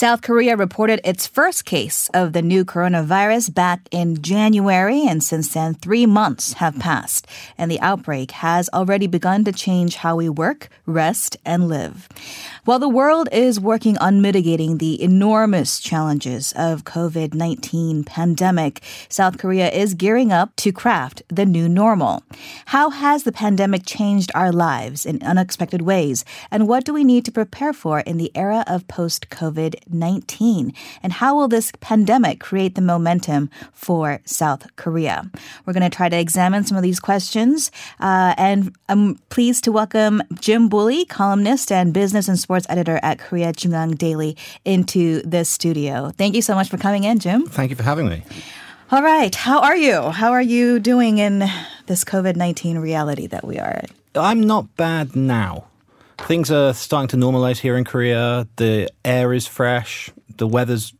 South Korea reported its first case of the new coronavirus back in January, and since then, three months have passed, and the outbreak has already begun to change how we work, rest, and live. While the world is working on mitigating the enormous challenges of COVID-19 pandemic, South Korea is gearing up to craft the new normal. How has the pandemic changed our lives in unexpected ways, and what do we need to prepare for in the era of post-COVID 19? And how will this pandemic create the momentum for South Korea? We're going to try to examine some of these questions. Uh, and I'm pleased to welcome Jim Bulley, columnist and business and sports editor at Korea JoongAng Daily, into the studio. Thank you so much for coming in, Jim. Thank you for having me. All right. How are you? How are you doing in this COVID 19 reality that we are in? I'm not bad now. Things are starting to normalize here in Korea. The air is fresh. The weather's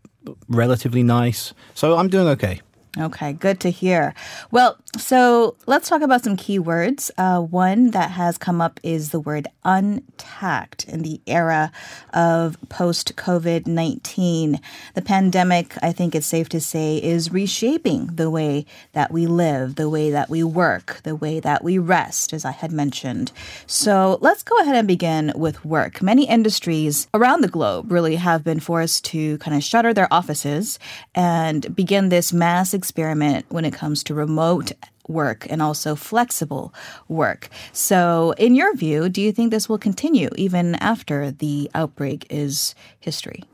relatively nice. So I'm doing okay. Okay, good to hear. Well, so let's talk about some keywords. Uh, one that has come up is the word untact in the era of post COVID 19. The pandemic, I think it's safe to say, is reshaping the way that we live, the way that we work, the way that we rest, as I had mentioned. So let's go ahead and begin with work. Many industries around the globe really have been forced to kind of shutter their offices and begin this mass experiment when it comes to remote work and also flexible work. So, in your view, do you think this will continue even after the outbreak is history?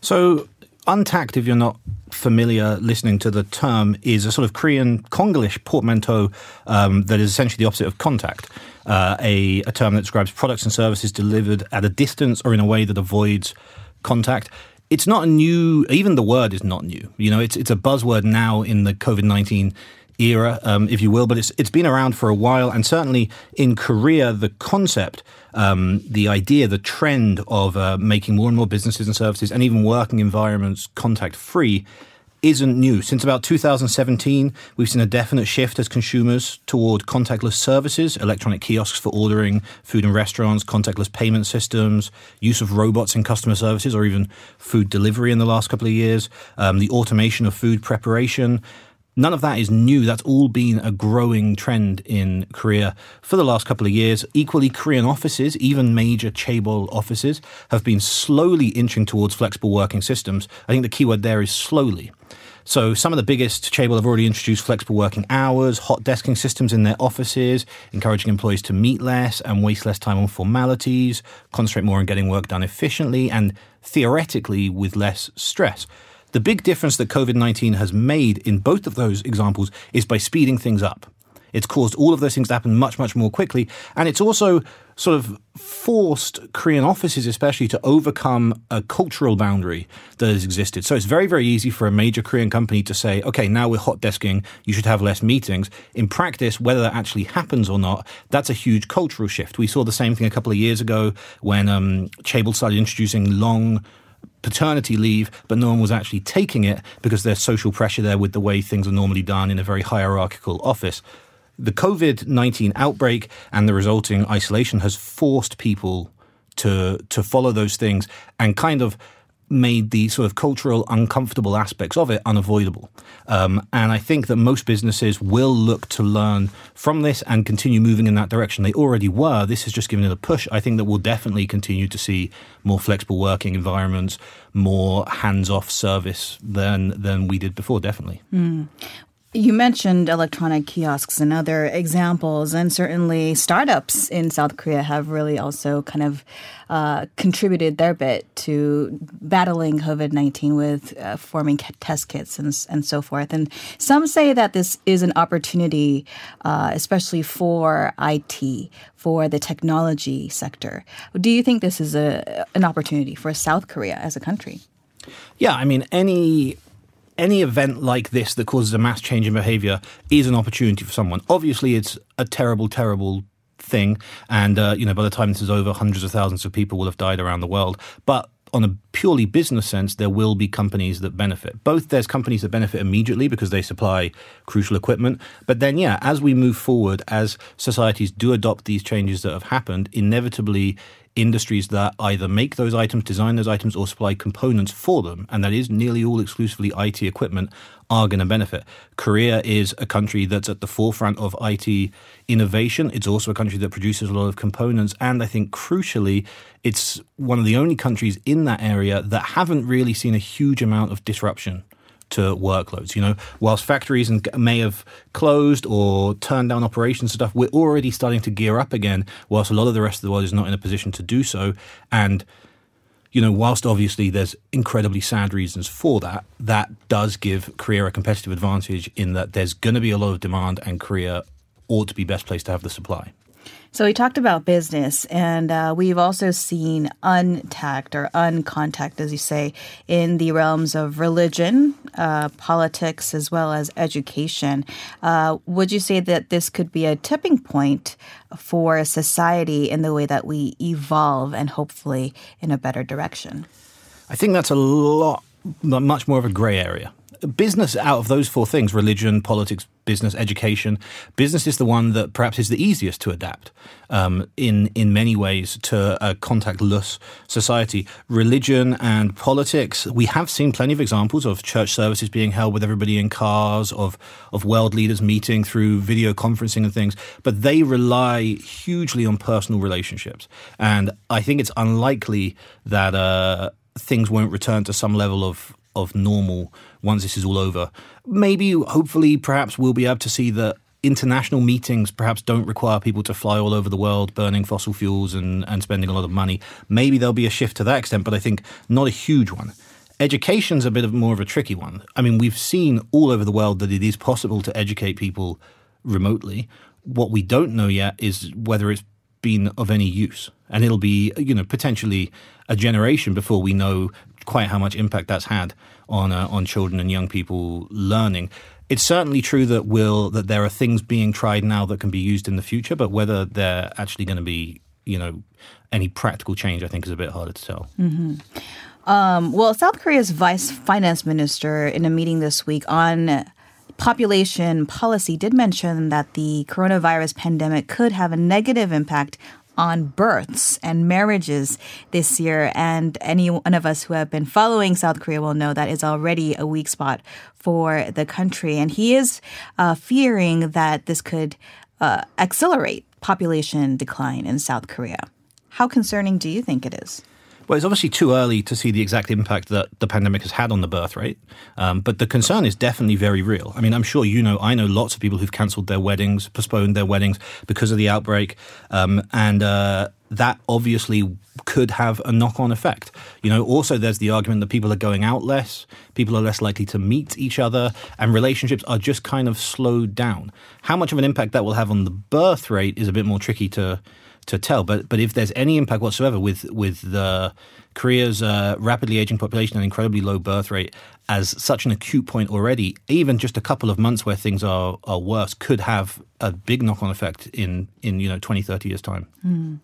So, untact, if you're not familiar listening to the term, is a sort of Korean Konglish portmanteau um, that is essentially the opposite of contact. Uh, a, a term that describes products and services delivered at a distance or in a way that avoids contact it's not a new even the word is not new you know it's it's a buzzword now in the covid-19 era, um, if you will, but it's it's been around for a while, and certainly in Korea, the concept, um, the idea, the trend of uh, making more and more businesses and services, and even working environments contact free. Isn't new. Since about 2017, we've seen a definite shift as consumers toward contactless services, electronic kiosks for ordering food in restaurants, contactless payment systems, use of robots in customer services, or even food delivery in the last couple of years, um, the automation of food preparation. None of that is new. That's all been a growing trend in Korea for the last couple of years. Equally, Korean offices, even major chaebol offices, have been slowly inching towards flexible working systems. I think the keyword there is slowly. So some of the biggest chaebol have already introduced flexible working hours, hot desking systems in their offices, encouraging employees to meet less and waste less time on formalities, concentrate more on getting work done efficiently and theoretically with less stress. The big difference that COVID 19 has made in both of those examples is by speeding things up. It's caused all of those things to happen much, much more quickly. And it's also sort of forced Korean offices, especially, to overcome a cultural boundary that has existed. So it's very, very easy for a major Korean company to say, okay, now we're hot desking, you should have less meetings. In practice, whether that actually happens or not, that's a huge cultural shift. We saw the same thing a couple of years ago when um, Chaebol started introducing long paternity leave, but no one was actually taking it because there's social pressure there with the way things are normally done in a very hierarchical office. The COVID 19 outbreak and the resulting isolation has forced people to, to follow those things and kind of made the sort of cultural uncomfortable aspects of it unavoidable. Um, and I think that most businesses will look to learn from this and continue moving in that direction. They already were. This has just given it a push. I think that we'll definitely continue to see more flexible working environments, more hands-off service than than we did before. Definitely. Mm. You mentioned electronic kiosks and other examples, and certainly startups in South Korea have really also kind of uh, contributed their bit to battling COVID 19 with uh, forming test kits and, and so forth. And some say that this is an opportunity, uh, especially for IT, for the technology sector. Do you think this is a, an opportunity for South Korea as a country? Yeah, I mean, any any event like this that causes a mass change in behavior is an opportunity for someone. Obviously, it's a terrible, terrible thing. And, uh, you know, by the time this is over, hundreds of thousands of people will have died around the world. But on a purely business sense, there will be companies that benefit. Both there's companies that benefit immediately because they supply crucial equipment. But then, yeah, as we move forward, as societies do adopt these changes that have happened, inevitably industries that either make those items, design those items, or supply components for them, and that is nearly all exclusively IT equipment, are going to benefit. Korea is a country that's at the forefront of IT innovation. It's also a country that produces a lot of components. And I think crucially, it's one of the only countries in that area that haven't really seen a huge amount of disruption to workloads. You know, whilst factories may have closed or turned down operations and stuff, we're already starting to gear up again. Whilst a lot of the rest of the world is not in a position to do so, and you know, whilst obviously there's incredibly sad reasons for that, that does give Korea a competitive advantage in that there's going to be a lot of demand, and Korea ought to be best placed to have the supply. So we talked about business, and uh, we've also seen untact or uncontact, as you say, in the realms of religion, uh, politics, as well as education. Uh, would you say that this could be a tipping point for society in the way that we evolve and hopefully in a better direction? I think that's a lot, much more of a grey area business out of those four things religion, politics, business, education business is the one that perhaps is the easiest to adapt um, in, in many ways to a contactless society. Religion and politics, we have seen plenty of examples of church services being held with everybody in cars, of, of world leaders meeting through video conferencing and things, but they rely hugely on personal relationships. And I think it's unlikely that uh, things won't return to some level of of normal once this is all over. Maybe, hopefully, perhaps we'll be able to see that international meetings perhaps don't require people to fly all over the world burning fossil fuels and, and spending a lot of money. Maybe there'll be a shift to that extent, but I think not a huge one. Education's a bit of more of a tricky one. I mean, we've seen all over the world that it is possible to educate people remotely. What we don't know yet is whether it's been of any use. And it'll be, you know, potentially a generation before we know quite how much impact that's had on uh, on children and young people learning. It's certainly true that will that there are things being tried now that can be used in the future, but whether they're actually going to be, you know, any practical change, I think, is a bit harder to tell. Mm-hmm. Um, well, South Korea's vice finance minister, in a meeting this week on population policy, did mention that the coronavirus pandemic could have a negative impact on births and marriages this year. And any one of us who have been following South Korea will know that is already a weak spot for the country. And he is uh, fearing that this could uh, accelerate population decline in South Korea. How concerning do you think it is? Well, it's obviously too early to see the exact impact that the pandemic has had on the birth rate, um, but the concern is definitely very real. I mean, I'm sure you know, I know lots of people who've cancelled their weddings, postponed their weddings because of the outbreak, um, and uh, that obviously could have a knock-on effect. You know, also there's the argument that people are going out less, people are less likely to meet each other, and relationships are just kind of slowed down. How much of an impact that will have on the birth rate is a bit more tricky to to tell. But but if there's any impact whatsoever with with the Korea's uh, rapidly aging population and incredibly low birth rate as such an acute point already, even just a couple of months where things are are worse could have a big knock on effect in in you know 20 30 years time. Mm.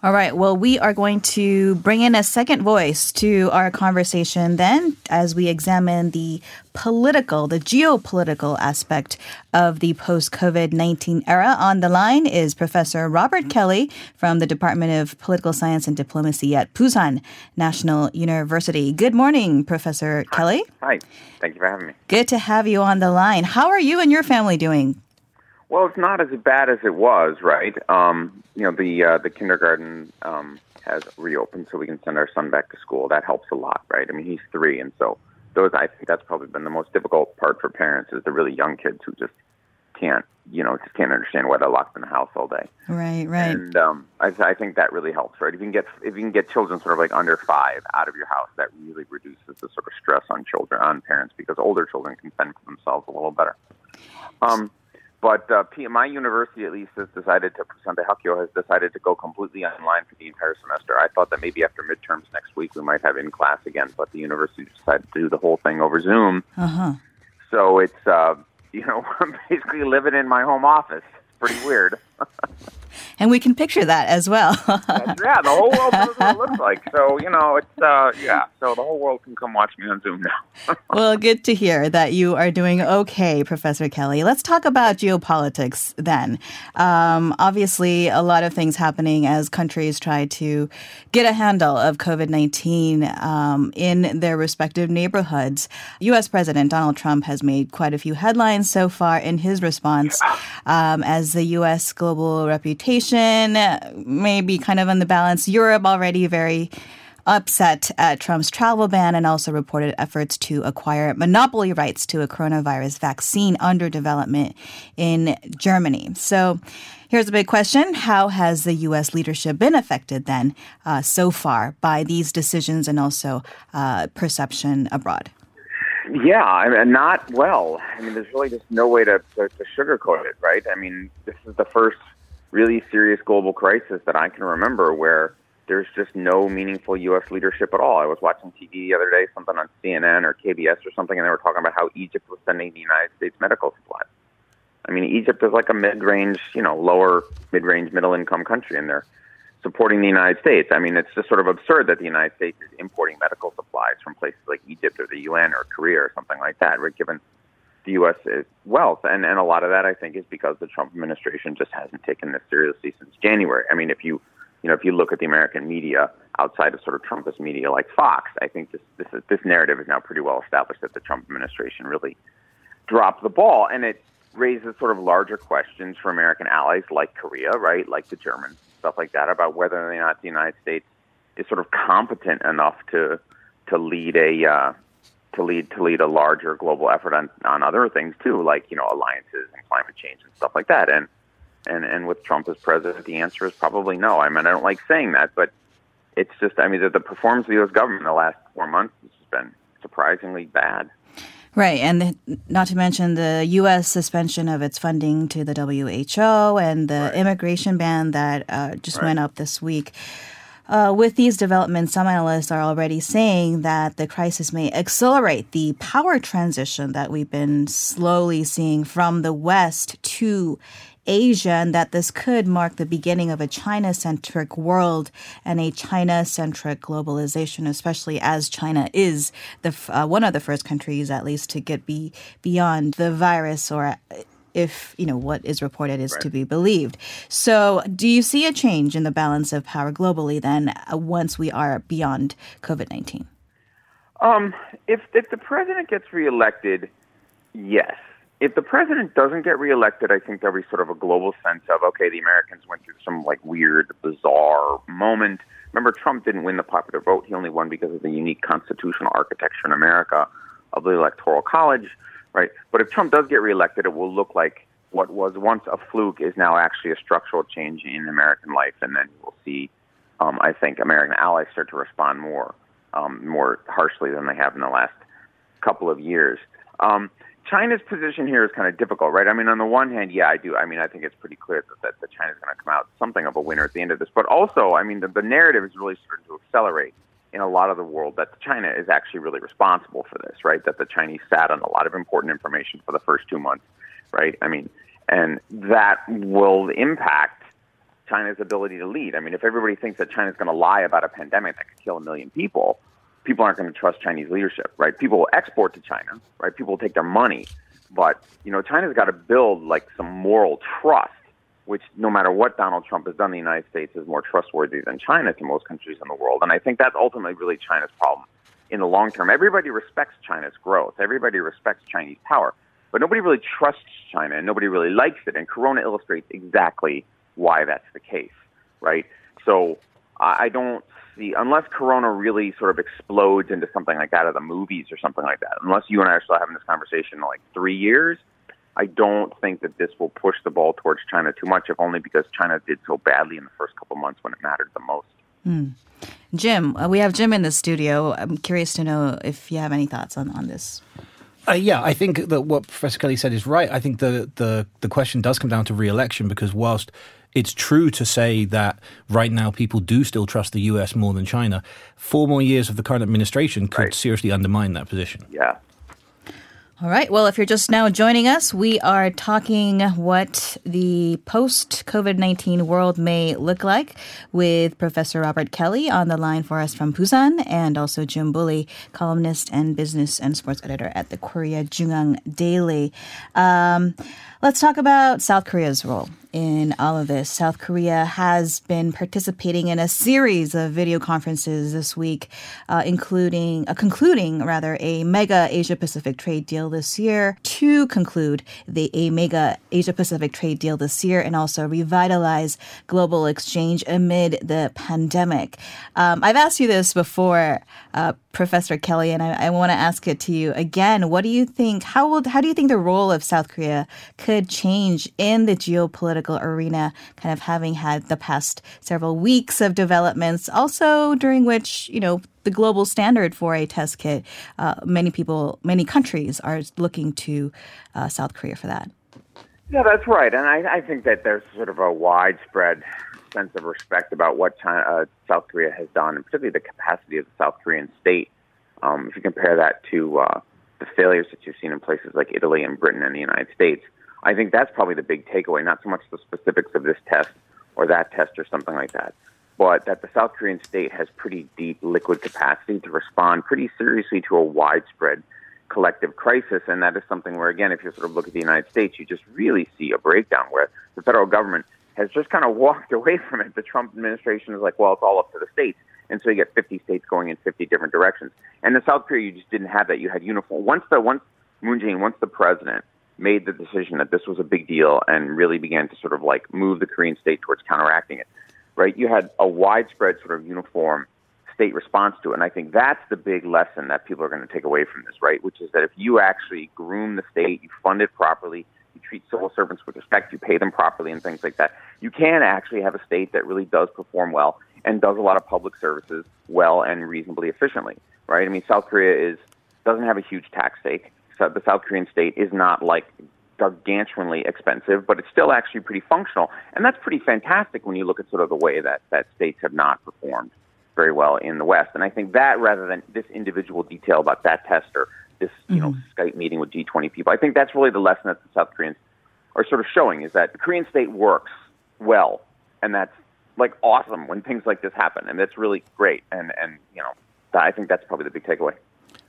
All right. Well, we are going to bring in a second voice to our conversation then as we examine the political, the geopolitical aspect of the post COVID 19 era. On the line is Professor Robert Kelly from the Department of Political Science and Diplomacy at Busan National University. Good morning, Professor. Kelly. Hi. Thank you for having me. Good to have you on the line. How are you and your family doing? Well, it's not as bad as it was, right? Um, you know, the uh, the kindergarten um, has reopened, so we can send our son back to school. That helps a lot, right? I mean, he's three, and so those I think that's probably been the most difficult part for parents is the really young kids who just can't, you know, just can't understand why they're locked in the house all day. Right, right. And um, I, I think that really helps, right? If you can get if you can get children sort of like under five out of your house, that really reduces the sort of stress on children on parents because older children can fend for themselves a little better. Um, but uh, P- my university, at least, has decided to, Sante Hakyo has decided to go completely online for the entire semester. I thought that maybe after midterms next week we might have in class again, but the university decided to do the whole thing over Zoom. Uh-huh. So it's, uh, you know, I'm basically living in my home office. It's pretty weird. And we can picture that as well. yeah, the whole world knows what it looks like. So you know, it's uh, yeah. So the whole world can come watch me on Zoom now. well, good to hear that you are doing okay, Professor Kelly. Let's talk about geopolitics then. Um, obviously, a lot of things happening as countries try to get a handle of COVID nineteen um, in their respective neighborhoods. U.S. President Donald Trump has made quite a few headlines so far in his response, um, as the U.S. global reputation may be kind of on the balance. Europe already very upset at Trump's travel ban and also reported efforts to acquire monopoly rights to a coronavirus vaccine under development in Germany. So here's a big question How has the U.S. leadership been affected then uh, so far by these decisions and also uh, perception abroad? Yeah, I mean, not well. I mean, there's really just no way to, to, to sugarcoat it, right? I mean, this is the first really serious global crisis that I can remember where there's just no meaningful U.S. leadership at all. I was watching TV the other day, something on CNN or KBS or something, and they were talking about how Egypt was sending the United States medical supplies. I mean, Egypt is like a mid-range, you know, lower mid-range, middle-income country, and they're supporting the United States. I mean, it's just sort of absurd that the United States is importing medical supplies from places like Egypt or the UN or Korea or something like that, right? Given the U.S. wealth, and and a lot of that I think is because the Trump administration just hasn't taken this seriously since January. I mean, if you you know if you look at the American media outside of sort of Trumpist media like Fox, I think this this this narrative is now pretty well established that the Trump administration really dropped the ball, and it raises sort of larger questions for American allies like Korea, right, like the Germans, stuff like that, about whether or not the United States is sort of competent enough to to lead a uh, to lead to lead a larger global effort on on other things too, like you know alliances and climate change and stuff like that. And and and with Trump as president, the answer is probably no. I mean, I don't like saying that, but it's just I mean the, the performance of the U.S. government in the last four months has been surprisingly bad. Right, and the, not to mention the U.S. suspension of its funding to the WHO and the right. immigration ban that uh, just right. went up this week. Uh, with these developments, some analysts are already saying that the crisis may accelerate the power transition that we've been slowly seeing from the West to Asia, and that this could mark the beginning of a China centric world and a China centric globalization, especially as China is the uh, one of the first countries, at least, to get be beyond the virus or if you know what is reported is right. to be believed. So, do you see a change in the balance of power globally then uh, once we are beyond COVID nineteen? Um, if if the president gets reelected, yes. If the president doesn't get reelected, I think there'll be sort of a global sense of okay, the Americans went through some like weird, bizarre moment. Remember, Trump didn't win the popular vote; he only won because of the unique constitutional architecture in America of the Electoral College right? But if Trump does get reelected, it will look like what was once a fluke is now actually a structural change in American life, and then we'll see, um, I think, American allies start to respond more, um, more harshly than they have in the last couple of years. Um, China's position here is kind of difficult, right? I mean, on the one hand, yeah, I do. I mean, I think it's pretty clear that, that, that China's going to come out something of a winner at the end of this. But also, I mean, the, the narrative is really starting to accelerate in a lot of the world that China is actually really responsible for this, right? That the Chinese sat on a lot of important information for the first two months, right? I mean, and that will impact China's ability to lead. I mean, if everybody thinks that China's going to lie about a pandemic that could kill a million people, people aren't going to trust Chinese leadership, right? People will export to China, right? People will take their money, but you know, China's got to build like some moral trust which no matter what Donald Trump has done, the United States is more trustworthy than China to most countries in the world. And I think that's ultimately really China's problem in the long term. Everybody respects China's growth. Everybody respects Chinese power. But nobody really trusts China and nobody really likes it. And Corona illustrates exactly why that's the case, right? So I don't see, unless Corona really sort of explodes into something like that of the movies or something like that, unless you and I are still having this conversation in like three years, I don't think that this will push the ball towards China too much, if only because China did so badly in the first couple months when it mattered the most. Mm. Jim, uh, we have Jim in the studio. I'm curious to know if you have any thoughts on, on this. Uh, yeah, I think that what Professor Kelly said is right. I think the, the, the question does come down to re-election because whilst it's true to say that right now people do still trust the US more than China, four more years of the current administration could right. seriously undermine that position. Yeah, All right. Well, if you're just now joining us, we are talking what the post COVID 19 world may look like with Professor Robert Kelly on the line for us from Busan and also Jim Bulley, columnist and business and sports editor at the Korea JoongAng Daily. Um, let's talk about South Korea's role in all of this. South Korea has been participating in a series of video conferences this week, uh, including uh, concluding rather a mega Asia Pacific trade deal this year. To conclude the a mega Asia Pacific trade deal this year, and also revitalize global exchange amid the pandemic. Um, I've asked you this before, uh, Professor Kelly, and I, I want to ask it to you again. What do you think? How will how do you think the role of South Korea could change in the geopolitical arena, kind of having had the past several weeks of developments, also during which, you know, the global standard for a test kit, uh, many people, many countries are looking to uh, South Korea for that. Yeah, that's right. And I, I think that there's sort of a widespread sense of respect about what China, uh, South Korea has done, and particularly the capacity of the South Korean state. Um, if you compare that to uh, the failures that you've seen in places like Italy and Britain and the United States, I think that's probably the big takeaway, not so much the specifics of this test or that test or something like that, but that the South Korean state has pretty deep liquid capacity to respond pretty seriously to a widespread collective crisis. And that is something where, again, if you sort of look at the United States, you just really see a breakdown where the federal government has just kind of walked away from it. The Trump administration is like, well, it's all up to the states. And so you get 50 states going in 50 different directions. And in South Korea, you just didn't have that. You had uniform. Once the, once Moon Jae-in, once the president made the decision that this was a big deal and really began to sort of like move the Korean state towards counteracting it, right? You had a widespread sort of uniform state response to it. And I think that's the big lesson that people are going to take away from this, right? Which is that if you actually groom the state, you fund it properly, you treat civil servants with respect, you pay them properly, and things like that, you can actually have a state that really does perform well and does a lot of public services well and reasonably efficiently, right? I mean, South Korea is doesn't have a huge tax stake the South Korean state is not like gargantuanly expensive, but it's still actually pretty functional. And that's pretty fantastic when you look at sort of the way that, that states have not performed very well in the West. And I think that rather than this individual detail about that test or this, you mm-hmm. know, Skype meeting with G20 people, I think that's really the lesson that the South Koreans are sort of showing is that the Korean state works well. And that's like awesome when things like this happen. And that's really great. And, and, you know, I think that's probably the big takeaway.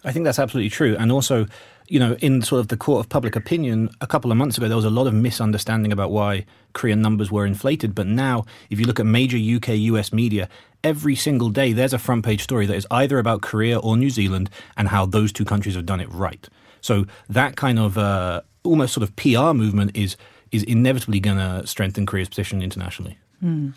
I think that's absolutely true. And also, you know, in sort of the court of public opinion, a couple of months ago, there was a lot of misunderstanding about why Korean numbers were inflated. But now, if you look at major UK, US media, every single day there's a front page story that is either about Korea or New Zealand and how those two countries have done it right. So that kind of uh, almost sort of PR movement is is inevitably going to strengthen Korea's position internationally. Mm.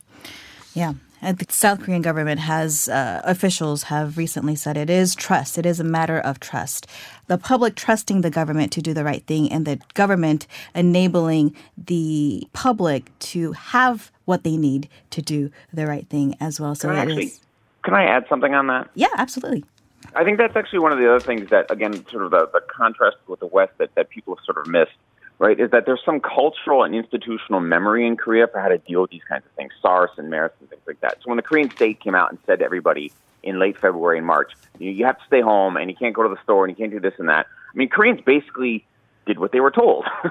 Yeah, the South Korean government has uh, officials have recently said it is trust. It is a matter of trust. The public trusting the government to do the right thing, and the government enabling the public to have what they need to do the right thing as well. So can I actually, is, Can I add something on that? Yeah, absolutely. I think that's actually one of the other things that, again, sort of the, the contrast with the West that, that people have sort of missed right, is that there's some cultural and institutional memory in Korea for how to deal with these kinds of things, SARS and MERS and things like that. So when the Korean state came out and said to everybody in late February and March, you have to stay home and you can't go to the store and you can't do this and that. I mean, Koreans basically did what they were told,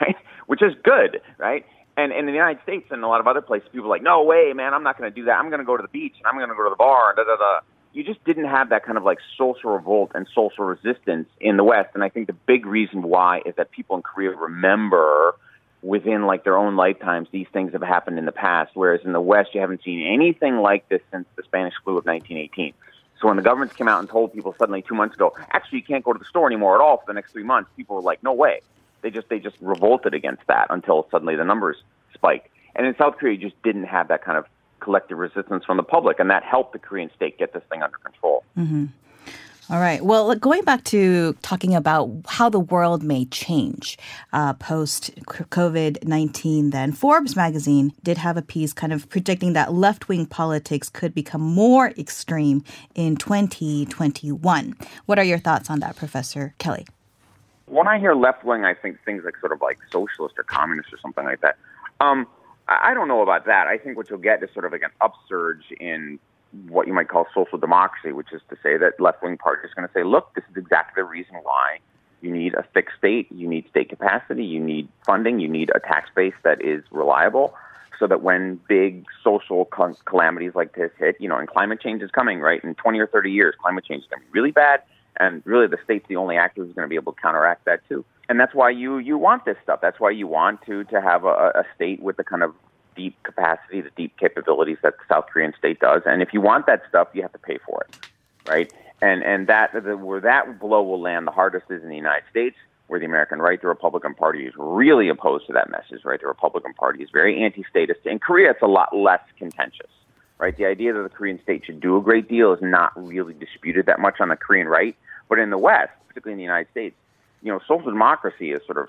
right? Which is good, right? And, and in the United States and a lot of other places, people are like, no way, man, I'm not going to do that. I'm going to go to the beach and I'm going to go to the bar and da da da you just didn't have that kind of like social revolt and social resistance in the West. And I think the big reason why is that people in Korea remember within like their own lifetimes these things have happened in the past, whereas in the West you haven't seen anything like this since the Spanish flu of 1918. So when the governments came out and told people suddenly two months ago, actually you can't go to the store anymore at all for the next three months, people were like, no way. They just they just revolted against that until suddenly the numbers spiked. And in South Korea, you just didn't have that kind of collective resistance from the public, and that helped the Korean state get this thing under control. Mm-hmm. All right. Well, going back to talking about how the world may change uh, post COVID 19, then Forbes magazine did have a piece kind of predicting that left wing politics could become more extreme in 2021. What are your thoughts on that, Professor Kelly? When I hear left wing, I think things like sort of like socialist or communist or something like that. Um, I don't know about that. I think what you'll get is sort of like an upsurge in what you might call social democracy, which is to say that left wing parties are going to say, look, this is exactly the reason why You need a fixed state. You need state capacity. You need funding. You need a tax base that is reliable so that when big social calamities like this hit, you know, and climate change is coming, right? In 20 or 30 years, climate change is going to be really bad. And really, the state's the only actor who's going to be able to counteract that too. And that's why you, you want this stuff. That's why you want to, to have a, a state with the kind of deep capacity, the deep capabilities that the South Korean state does. And if you want that stuff, you have to pay for it, right? And and that the, where that blow will land the hardest is in the United States, where the American right, the Republican Party is really opposed to that message, right? The Republican Party is very anti-statist. In Korea, it's a lot less contentious, right? The idea that the Korean state should do a great deal is not really disputed that much on the Korean right, but in the West, particularly in the United States, you know, social democracy is sort of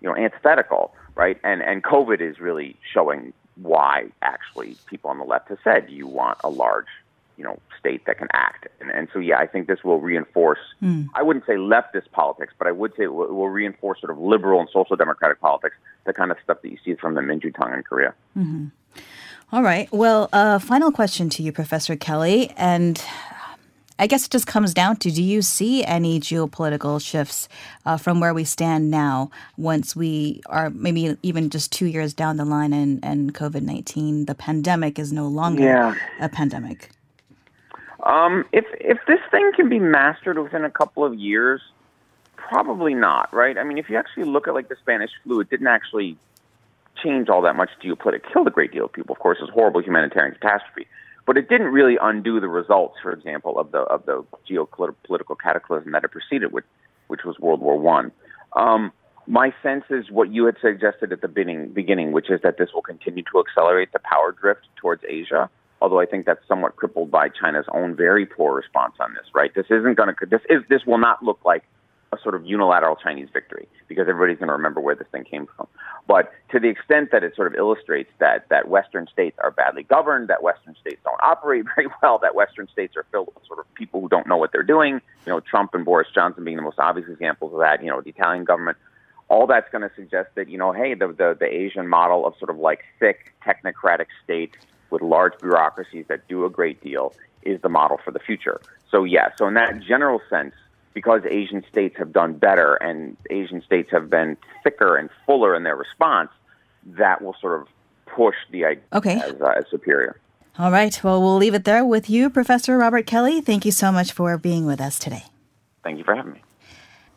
you know antithetical, right? And and COVID is really showing why actually people on the left have said you want a large you know state that can act and, and so yeah i think this will reinforce mm. i wouldn't say leftist politics but i would say it will, it will, reinforce sort of liberal and social democratic politics the kind of stuff that you see from the Minjudang in korea mm-hmm. All right well uh, final question to you professor kelly and I guess it just comes down to do you see any geopolitical shifts uh, from where we stand now once we are maybe even just two years down the line and, and COVID 19, the pandemic is no longer yeah. a pandemic? Um, if, if this thing can be mastered within a couple of years, probably not, right? I mean, if you actually look at like the Spanish flu, it didn't actually change all that much geopolitics. It killed a great deal of people. Of course, it's a horrible humanitarian catastrophe but it didn't really undo the results, for example, of the of the geopolitical cataclysm that it preceded, which which was World War One. Um, my sense is what you had suggested at the beginning, beginning, which is that this will continue to accelerate the power drift towards Asia. Although I think that's somewhat crippled by China's own very poor response on this. Right? This isn't going to. This is. This will not look like a sort of unilateral Chinese victory because everybody's going to remember where this thing came from. But to the extent that it sort of illustrates that that Western states are badly governed, that Western states don't operate very well, that Western states are filled with sort of people who don't know what they're doing, you know, Trump and Boris Johnson being the most obvious examples of that, you know, the Italian government, all that's going to suggest that, you know, hey, the, the, the Asian model of sort of like thick technocratic states with large bureaucracies that do a great deal is the model for the future. So, yeah, so in that general sense, because Asian states have done better and Asian states have been thicker and fuller in their response, that will sort of push the idea okay. as, uh, as superior. All right. Well, we'll leave it there with you, Professor Robert Kelly. Thank you so much for being with us today. Thank you for having me.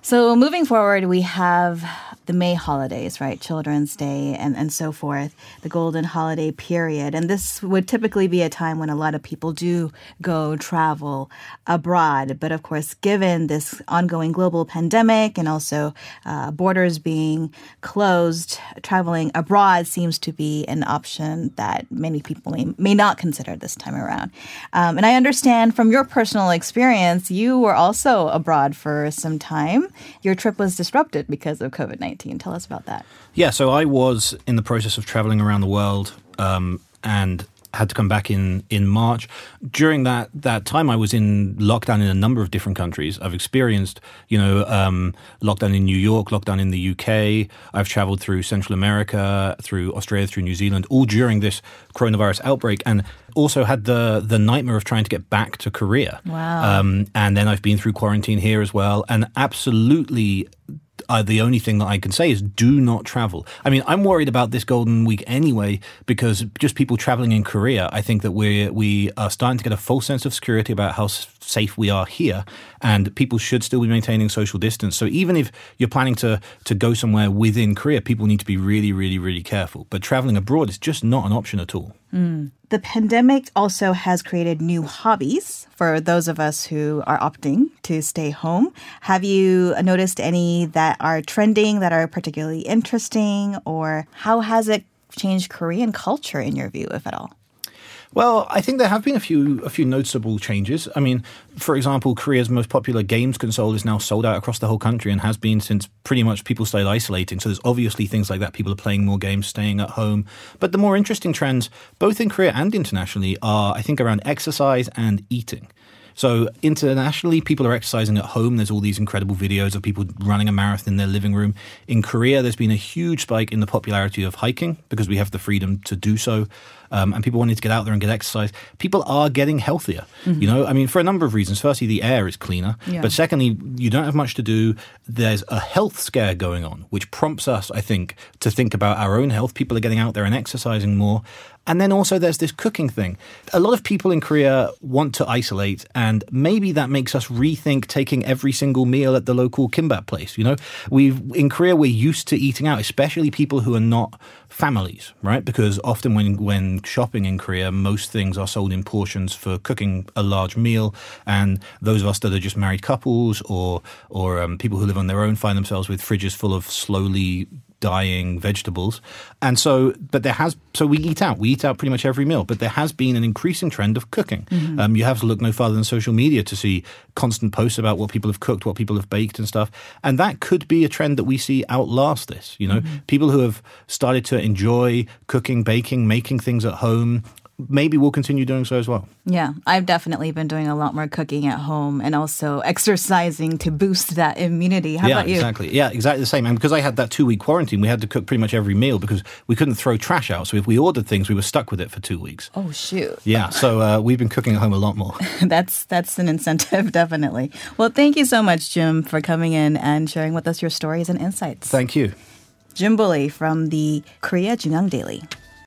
So, moving forward, we have the May holidays, right? Children's Day and, and so forth, the golden holiday period. And this would typically be a time when a lot of people do go travel abroad. But of course, given this ongoing global pandemic and also uh, borders being closed, traveling abroad seems to be an option that many people may, may not consider this time around. Um, and I understand from your personal experience, you were also abroad for some time. Your trip was disrupted because of COVID 19. Tell us about that. Yeah, so I was in the process of traveling around the world um, and had to come back in in March. During that that time, I was in lockdown in a number of different countries. I've experienced, you know, um, lockdown in New York, lockdown in the UK. I've traveled through Central America, through Australia, through New Zealand, all during this coronavirus outbreak, and also had the the nightmare of trying to get back to Korea. Wow. Um, and then I've been through quarantine here as well, and absolutely uh, the only thing that I can say is do not travel. I mean, I'm worried about this Golden Week anyway because just people traveling in Korea, I think that we we are starting to get a false sense of security about how safe we are here, and people should still be maintaining social distance. So even if you're planning to to go somewhere within Korea, people need to be really, really, really careful. But traveling abroad is just not an option at all. Mm. The pandemic also has created new hobbies for those of us who are opting to stay home. Have you noticed any that are trending that are particularly interesting, or how has it changed Korean culture in your view, if at all? Well, I think there have been a few a few noticeable changes. I mean, for example, Korea's most popular games console is now sold out across the whole country and has been since pretty much people started isolating. So there's obviously things like that. People are playing more games, staying at home. But the more interesting trends, both in Korea and internationally, are I think around exercise and eating. So internationally, people are exercising at home. There's all these incredible videos of people running a marathon in their living room. In Korea, there's been a huge spike in the popularity of hiking because we have the freedom to do so. Um, and people wanting to get out there and get exercise, people are getting healthier. You know, I mean, for a number of reasons. Firstly, the air is cleaner, Yeah. but secondly, you don't have much to do. There's a health scare going on, which prompts us, I think, to think about our own health. People are getting out there and exercising more. And then also there's this cooking thing. A lot of people in Korea want to isolate, and maybe that makes us rethink taking every single meal at the local kimbap place. You know, we've in Korea we're used to eating out, especially people who are not families, right? Because often when when shopping in Korea, most things are sold in portions for cooking a large meal, and those of us that are just married couples or or um, people who live on their own find themselves with fridges full of slowly dying vegetables. And so, but there has, so we eat out. We eat out pretty much every meal, but there has been an increasing trend of cooking. Um, you have to look no farther than social media to see constant posts about what people have cooked, what people have baked and stuff. And that could be a trend that we see outlast this. You know, people who have started to enjoy cooking, baking, making things at home, maybe we'll continue doing so as well. Yeah, I've definitely been doing a lot more cooking at home and also exercising to boost that immunity. How yeah, about you? exactly. Yeah, exactly the same. And because I had that two week quarantine, we had to cook pretty much every meal because we couldn't throw trash out. So if we ordered things, we were stuck with it for two weeks. Oh shoot. Yeah, so uh, we've been cooking at home a lot more. that's that's an incentive definitely. Well, thank you so much Jim for coming in and sharing with us your stories and insights. Thank you. Jim Bulley from the Korea JoongAng Daily.